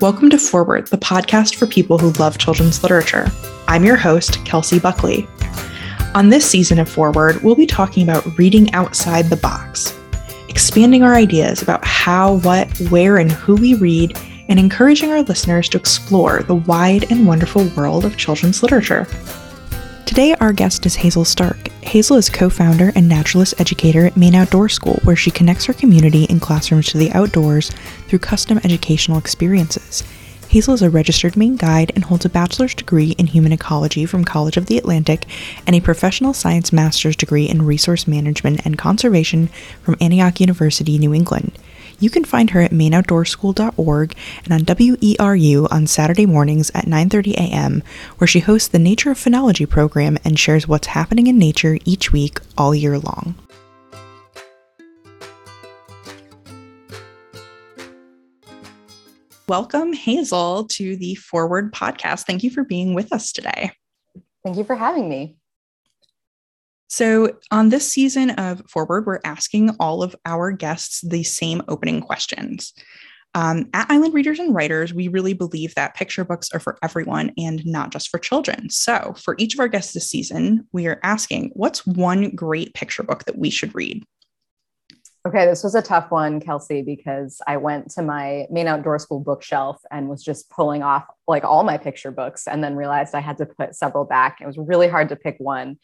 Welcome to Forward, the podcast for people who love children's literature. I'm your host, Kelsey Buckley. On this season of Forward, we'll be talking about reading outside the box, expanding our ideas about how, what, where, and who we read, and encouraging our listeners to explore the wide and wonderful world of children's literature. Today, our guest is Hazel Stark. Hazel is co founder and naturalist educator at Maine Outdoor School, where she connects her community and classrooms to the outdoors through custom educational experiences. Hazel is a registered Maine guide and holds a bachelor's degree in human ecology from College of the Atlantic and a professional science master's degree in resource management and conservation from Antioch University, New England. You can find her at maineoutdoorschool.org and on WERU on Saturday mornings at 9:30 a.m., where she hosts the Nature of Phenology program and shares what's happening in nature each week all year long. Welcome, Hazel, to the Forward podcast. Thank you for being with us today. Thank you for having me. So, on this season of Forward, we're asking all of our guests the same opening questions. Um, at Island Readers and Writers, we really believe that picture books are for everyone and not just for children. So, for each of our guests this season, we are asking what's one great picture book that we should read? Okay, this was a tough one, Kelsey, because I went to my Maine Outdoor School bookshelf and was just pulling off like all my picture books and then realized I had to put several back. It was really hard to pick one.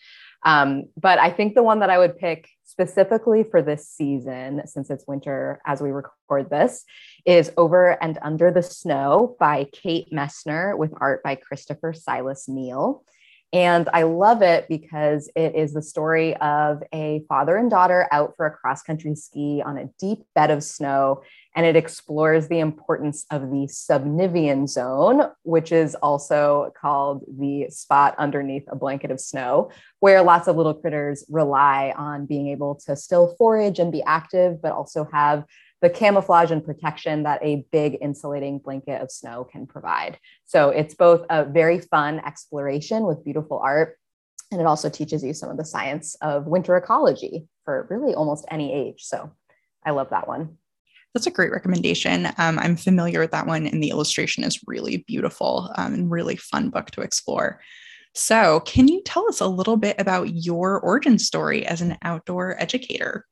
Um, but I think the one that I would pick specifically for this season, since it's winter as we record this, is Over and Under the Snow by Kate Messner with art by Christopher Silas Neal. And I love it because it is the story of a father and daughter out for a cross country ski on a deep bed of snow. And it explores the importance of the subnivean zone, which is also called the spot underneath a blanket of snow, where lots of little critters rely on being able to still forage and be active, but also have the camouflage and protection that a big insulating blanket of snow can provide. So it's both a very fun exploration with beautiful art, and it also teaches you some of the science of winter ecology for really almost any age. So I love that one. That's a great recommendation. Um, I'm familiar with that one, and the illustration is really beautiful um, and really fun book to explore. So, can you tell us a little bit about your origin story as an outdoor educator?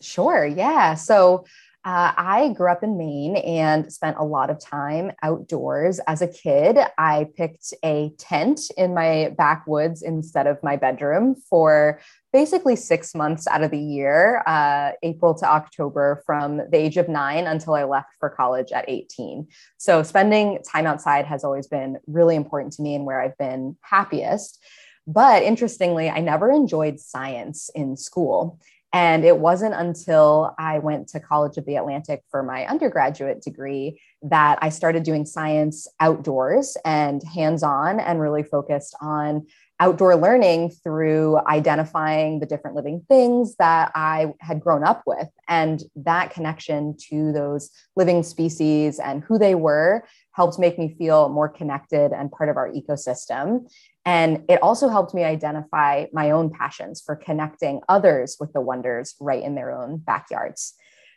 Sure. Yeah. So, uh, I grew up in Maine and spent a lot of time outdoors. As a kid, I picked a tent in my backwoods instead of my bedroom for basically six months out of the year, uh, April to October, from the age of nine until I left for college at 18. So, spending time outside has always been really important to me and where I've been happiest. But interestingly, I never enjoyed science in school. And it wasn't until I went to College of the Atlantic for my undergraduate degree that I started doing science outdoors and hands on and really focused on outdoor learning through identifying the different living things that I had grown up with. And that connection to those living species and who they were helped make me feel more connected and part of our ecosystem. And it also helped me identify my own passions for connecting others with the wonders right in their own backyards.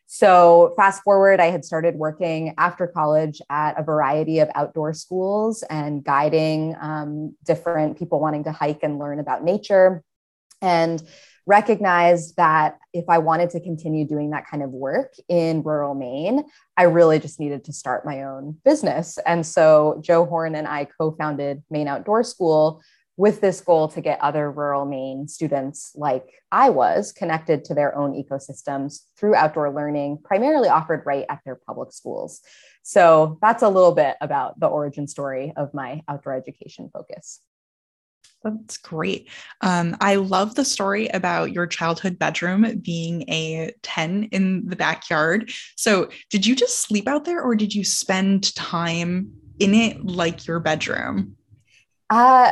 So, fast forward, I had started working after college at a variety of outdoor schools and guiding um, different people wanting to hike and learn about nature. And recognized that if I wanted to continue doing that kind of work in rural Maine, I really just needed to start my own business. And so Joe Horn and I co founded Maine Outdoor School with this goal to get other rural Maine students like I was connected to their own ecosystems through outdoor learning, primarily offered right at their public schools. So that's a little bit about the origin story of my outdoor education focus. That's great. Um, I love the story about your childhood bedroom being a 10 in the backyard. So, did you just sleep out there or did you spend time in it like your bedroom? Uh,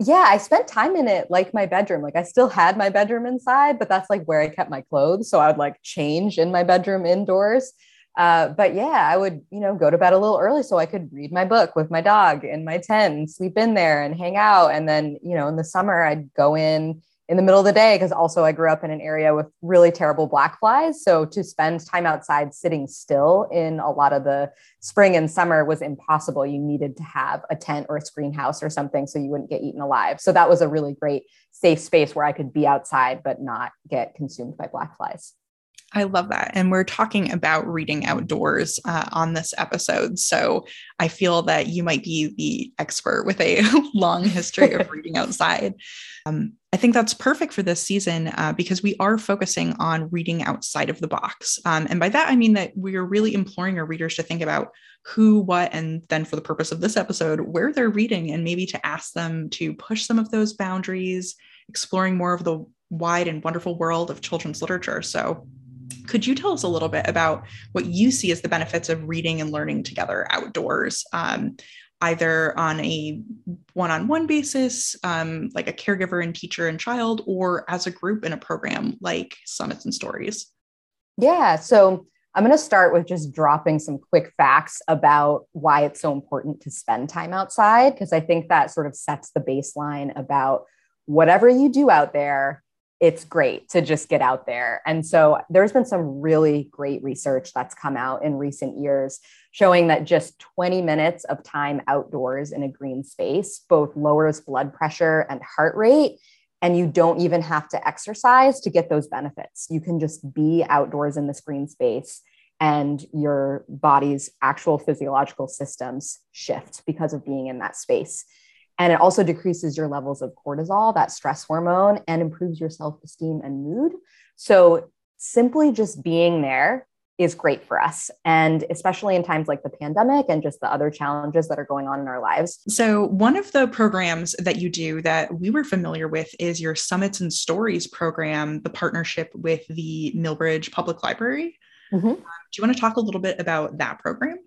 yeah, I spent time in it like my bedroom. Like I still had my bedroom inside, but that's like where I kept my clothes. So I would like change in my bedroom indoors. Uh, but yeah, I would, you know, go to bed a little early so I could read my book with my dog in my tent, and sleep in there and hang out. And then, you know, in the summer, I'd go in in the middle of the day because also I grew up in an area with really terrible black flies. So to spend time outside sitting still in a lot of the spring and summer was impossible. You needed to have a tent or a screen house or something so you wouldn't get eaten alive. So that was a really great safe space where I could be outside but not get consumed by black flies. I love that. And we're talking about reading outdoors uh, on this episode. So I feel that you might be the expert with a long history of reading outside. Um, I think that's perfect for this season uh, because we are focusing on reading outside of the box. Um, and by that, I mean that we are really imploring our readers to think about who, what, and then for the purpose of this episode, where they're reading and maybe to ask them to push some of those boundaries, exploring more of the wide and wonderful world of children's literature. So could you tell us a little bit about what you see as the benefits of reading and learning together outdoors, um, either on a one on one basis, um, like a caregiver and teacher and child, or as a group in a program like Summits and Stories? Yeah. So I'm going to start with just dropping some quick facts about why it's so important to spend time outside, because I think that sort of sets the baseline about whatever you do out there, it's great to just get out there. And so there's been some really great research that's come out in recent years showing that just 20 minutes of time outdoors in a green space both lowers blood pressure and heart rate. And you don't even have to exercise to get those benefits. You can just be outdoors in this green space and your body's actual physiological systems shift because of being in that space. And it also decreases your levels of cortisol, that stress hormone, and improves your self esteem and mood. So, simply just being there is great for us. And especially in times like the pandemic and just the other challenges that are going on in our lives. So, one of the programs that you do that we were familiar with is your Summits and Stories program, the partnership with the Milbridge Public Library. Mm-hmm. Um, do you want to talk a little bit about that program?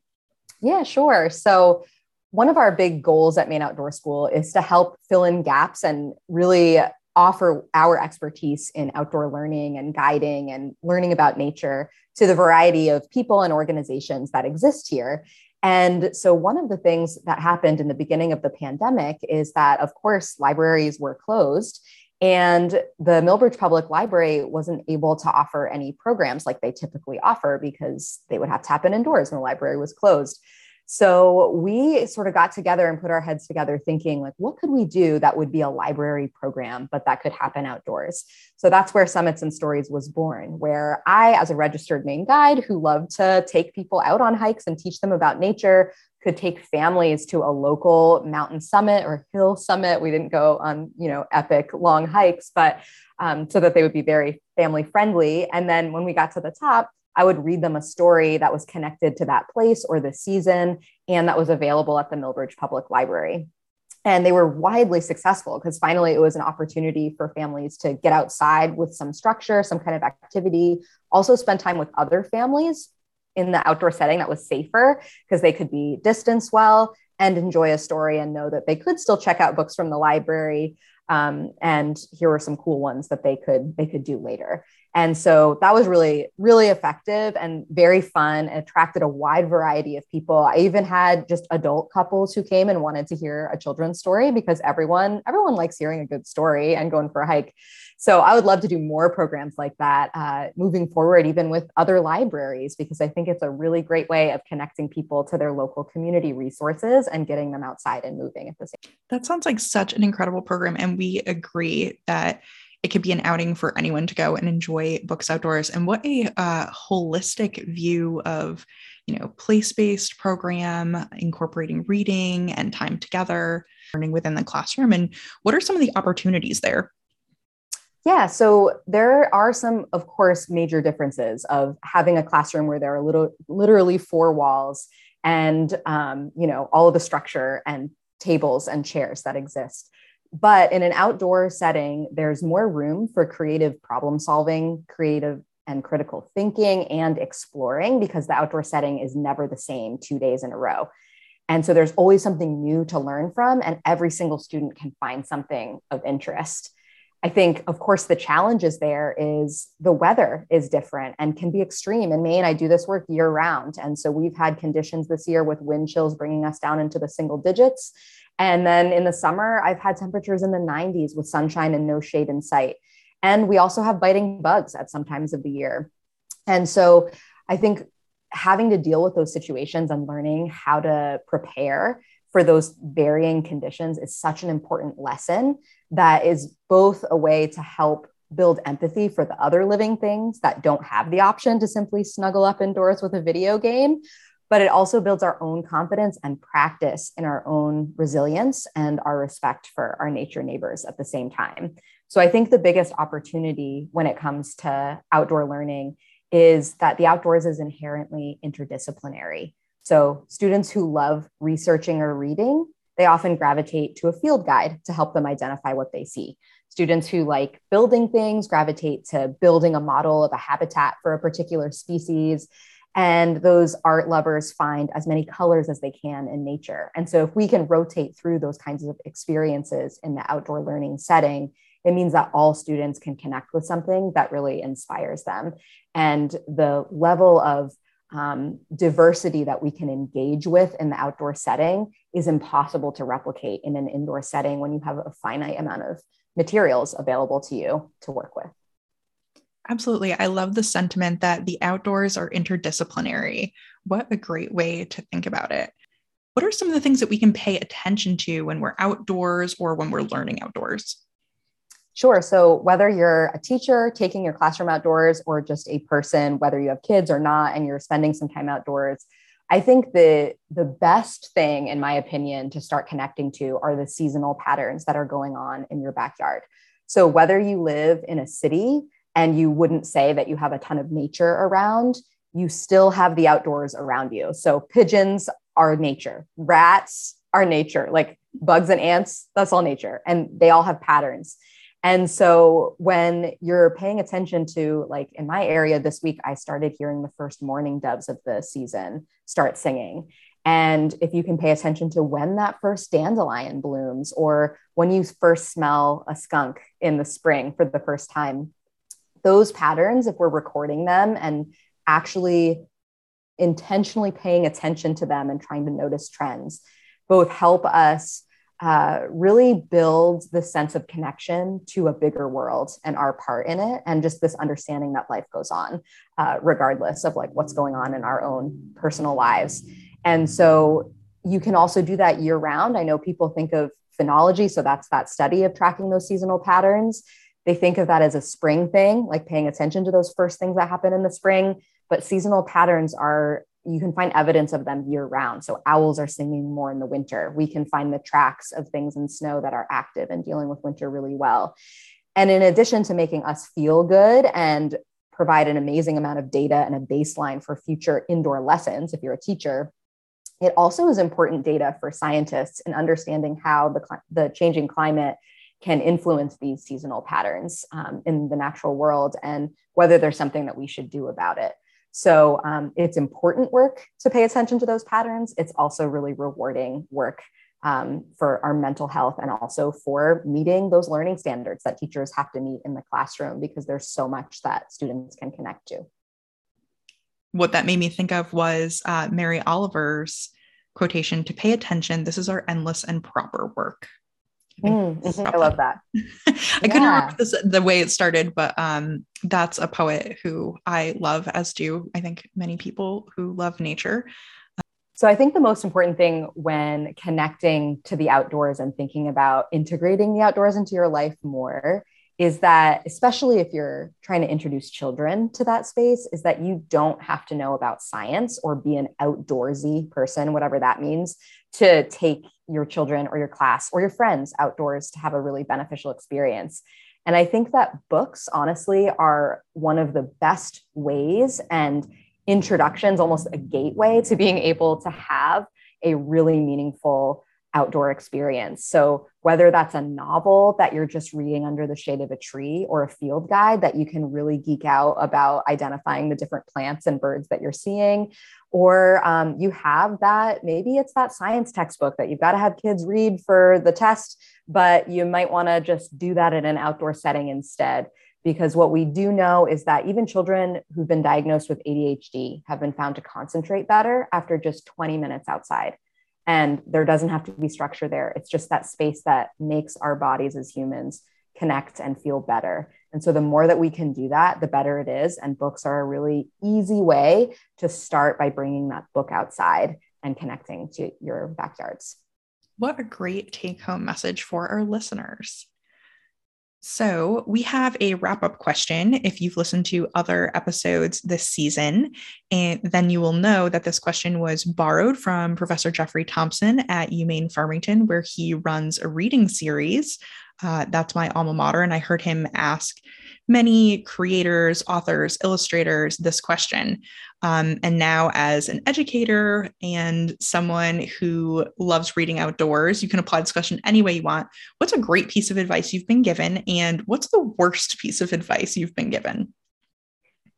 Yeah, sure. So, one of our big goals at Maine Outdoor School is to help fill in gaps and really offer our expertise in outdoor learning and guiding and learning about nature to the variety of people and organizations that exist here. And so, one of the things that happened in the beginning of the pandemic is that, of course, libraries were closed. And the Milbridge Public Library wasn't able to offer any programs like they typically offer because they would have to happen indoors and the library was closed. So we sort of got together and put our heads together thinking like what could we do that would be a library program but that could happen outdoors. So that's where Summits and Stories was born where I as a registered Maine guide who loved to take people out on hikes and teach them about nature could take families to a local mountain summit or hill summit. We didn't go on, you know, epic long hikes, but um, so that they would be very family friendly. And then when we got to the top, I would read them a story that was connected to that place or the season and that was available at the Milbridge Public Library. And they were widely successful because finally it was an opportunity for families to get outside with some structure, some kind of activity, also spend time with other families in the outdoor setting that was safer because they could be distanced well and enjoy a story and know that they could still check out books from the library um, and here were some cool ones that they could they could do later and so that was really, really effective and very fun. It attracted a wide variety of people. I even had just adult couples who came and wanted to hear a children's story because everyone, everyone likes hearing a good story and going for a hike. So I would love to do more programs like that uh, moving forward, even with other libraries, because I think it's a really great way of connecting people to their local community resources and getting them outside and moving at the same. That sounds like such an incredible program, and we agree that it could be an outing for anyone to go and enjoy books outdoors. And what a uh, holistic view of, you know, place-based program incorporating reading and time together, learning within the classroom. And what are some of the opportunities there? Yeah, so there are some, of course, major differences of having a classroom where there are little, literally four walls, and um, you know all of the structure and tables and chairs that exist but in an outdoor setting, there's more room for creative problem solving, creative and critical thinking, and exploring because the outdoor setting is never the same two days in a row. And so there's always something new to learn from, and every single student can find something of interest. I think, of course, the challenges there is the weather is different and can be extreme. In Maine, I do this work year round. And so we've had conditions this year with wind chills bringing us down into the single digits. And then in the summer, I've had temperatures in the 90s with sunshine and no shade in sight. And we also have biting bugs at some times of the year. And so I think having to deal with those situations and learning how to prepare for those varying conditions is such an important lesson that is both a way to help build empathy for the other living things that don't have the option to simply snuggle up indoors with a video game, but it also builds our own confidence and practice in our own resilience and our respect for our nature neighbors at the same time. So I think the biggest opportunity when it comes to outdoor learning is that the outdoors is inherently interdisciplinary. So, students who love researching or reading, they often gravitate to a field guide to help them identify what they see. Students who like building things gravitate to building a model of a habitat for a particular species. And those art lovers find as many colors as they can in nature. And so, if we can rotate through those kinds of experiences in the outdoor learning setting, it means that all students can connect with something that really inspires them. And the level of um, diversity that we can engage with in the outdoor setting is impossible to replicate in an indoor setting when you have a finite amount of materials available to you to work with. Absolutely. I love the sentiment that the outdoors are interdisciplinary. What a great way to think about it. What are some of the things that we can pay attention to when we're outdoors or when we're learning outdoors? Sure. So, whether you're a teacher taking your classroom outdoors or just a person, whether you have kids or not, and you're spending some time outdoors, I think the, the best thing, in my opinion, to start connecting to are the seasonal patterns that are going on in your backyard. So, whether you live in a city and you wouldn't say that you have a ton of nature around, you still have the outdoors around you. So, pigeons are nature, rats are nature, like bugs and ants, that's all nature, and they all have patterns. And so when you're paying attention to, like in my area this week, I started hearing the first mourning doves of the season start singing. And if you can pay attention to when that first dandelion blooms, or when you first smell a skunk in the spring for the first time, those patterns, if we're recording them and actually intentionally paying attention to them and trying to notice trends, both help us uh, really build the sense of connection to a bigger world and our part in it and just this understanding that life goes on uh, regardless of like what's going on in our own personal lives. And so you can also do that year round i know people think of phenology so that's that study of tracking those seasonal patterns. They think of that as a spring thing like paying attention to those first things that happen in the spring but seasonal patterns are you can find evidence of them year round. So owls are singing more in the winter. We can find the tracks of things in snow that are active and dealing with winter really well. And in addition to making us feel good and provide an amazing amount of data and a baseline for future indoor lessons, if you're a teacher, it also is important data for scientists in understanding how the, the changing climate can influence these seasonal patterns um, in the natural world and whether there's something that we should do about it. So um, it's important work to pay attention to those patterns. It's also really rewarding work um, for our mental health and also for meeting those learning standards that teachers have to meet in the classroom because there's so much that students can connect to. What that made me think of was uh, Mary Oliver's quotation to pay attention. This is our endless and proper work. I, mm, mm-hmm. I love that. I yeah. couldn't remember this, the way it started, but um, that's a poet who I love, as do I think many people who love nature. So I think the most important thing when connecting to the outdoors and thinking about integrating the outdoors into your life more is that especially if you're trying to introduce children to that space is that you don't have to know about science or be an outdoorsy person whatever that means to take your children or your class or your friends outdoors to have a really beneficial experience. And i think that books honestly are one of the best ways and introductions almost a gateway to being able to have a really meaningful outdoor experience. So, whether that's a novel that you're just reading under the shade of a tree or a field guide that you can really geek out about identifying the different plants and birds that you're seeing, or um, you have that maybe it's that science textbook that you've got to have kids read for the test, but you might want to just do that in an outdoor setting instead. Because what we do know is that even children who've been diagnosed with ADHD have been found to concentrate better after just 20 minutes outside. And there doesn't have to be structure there. It's just that space that makes our bodies as humans connect and feel better. And so the more that we can do that, the better it is. And books are a really easy way to start by bringing that book outside and connecting to your backyards. What a great take home message for our listeners. So, we have a wrap up question. If you've listened to other episodes this season, and then you will know that this question was borrowed from Professor Jeffrey Thompson at UMaine Farmington, where he runs a reading series. Uh, that's my alma mater. And I heard him ask many creators, authors, illustrators this question. Um, and now, as an educator and someone who loves reading outdoors, you can apply this question any way you want. What's a great piece of advice you've been given? And what's the worst piece of advice you've been given?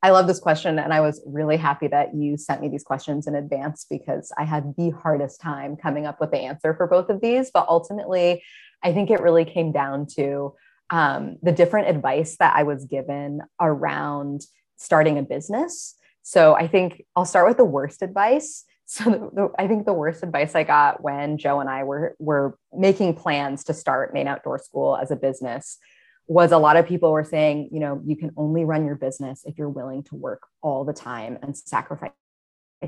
I love this question. And I was really happy that you sent me these questions in advance because I had the hardest time coming up with the answer for both of these. But ultimately, I think it really came down to um, the different advice that I was given around starting a business. So I think I'll start with the worst advice. So the, the, I think the worst advice I got when Joe and I were were making plans to start Maine Outdoor School as a business was a lot of people were saying, you know, you can only run your business if you're willing to work all the time and sacrifice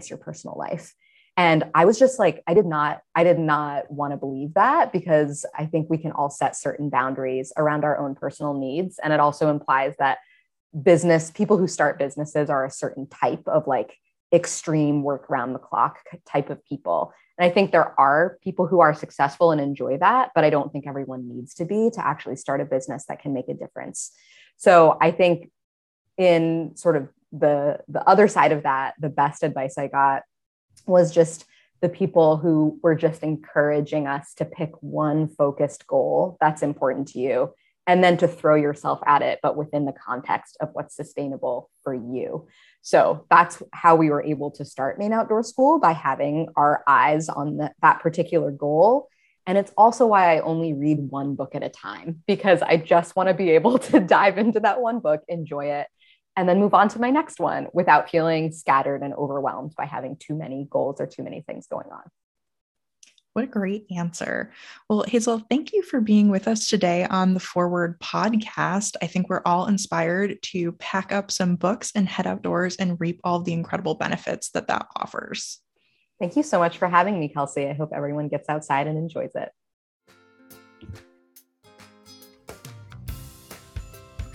your personal life. And I was just like, I did not, I did not want to believe that because I think we can all set certain boundaries around our own personal needs. And it also implies that business people who start businesses are a certain type of like extreme work around the clock type of people. And I think there are people who are successful and enjoy that, but I don't think everyone needs to be to actually start a business that can make a difference. So I think in sort of the the other side of that, the best advice I got was just the people who were just encouraging us to pick one focused goal that's important to you and then to throw yourself at it, but within the context of what's sustainable for you. So that's how we were able to start Maine Outdoor School by having our eyes on the, that particular goal. And it's also why I only read one book at a time because I just want to be able to dive into that one book, enjoy it, and then move on to my next one without feeling scattered and overwhelmed by having too many goals or too many things going on. What a great answer. Well, Hazel, thank you for being with us today on the Forward podcast. I think we're all inspired to pack up some books and head outdoors and reap all the incredible benefits that that offers. Thank you so much for having me, Kelsey. I hope everyone gets outside and enjoys it.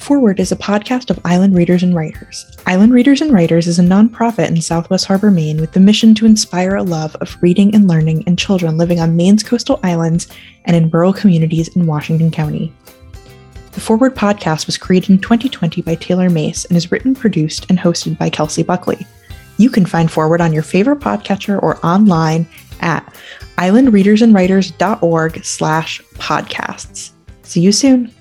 Forward is a podcast of Island Readers and Writers. Island Readers and Writers is a nonprofit in Southwest Harbor, Maine, with the mission to inspire a love of reading and learning in children living on Maine's coastal islands and in rural communities in Washington County. The Forward podcast was created in 2020 by Taylor Mace and is written, produced, and hosted by Kelsey Buckley. You can find Forward on your favorite podcatcher or online at islandreadersandwriters.org slash podcasts. See you soon.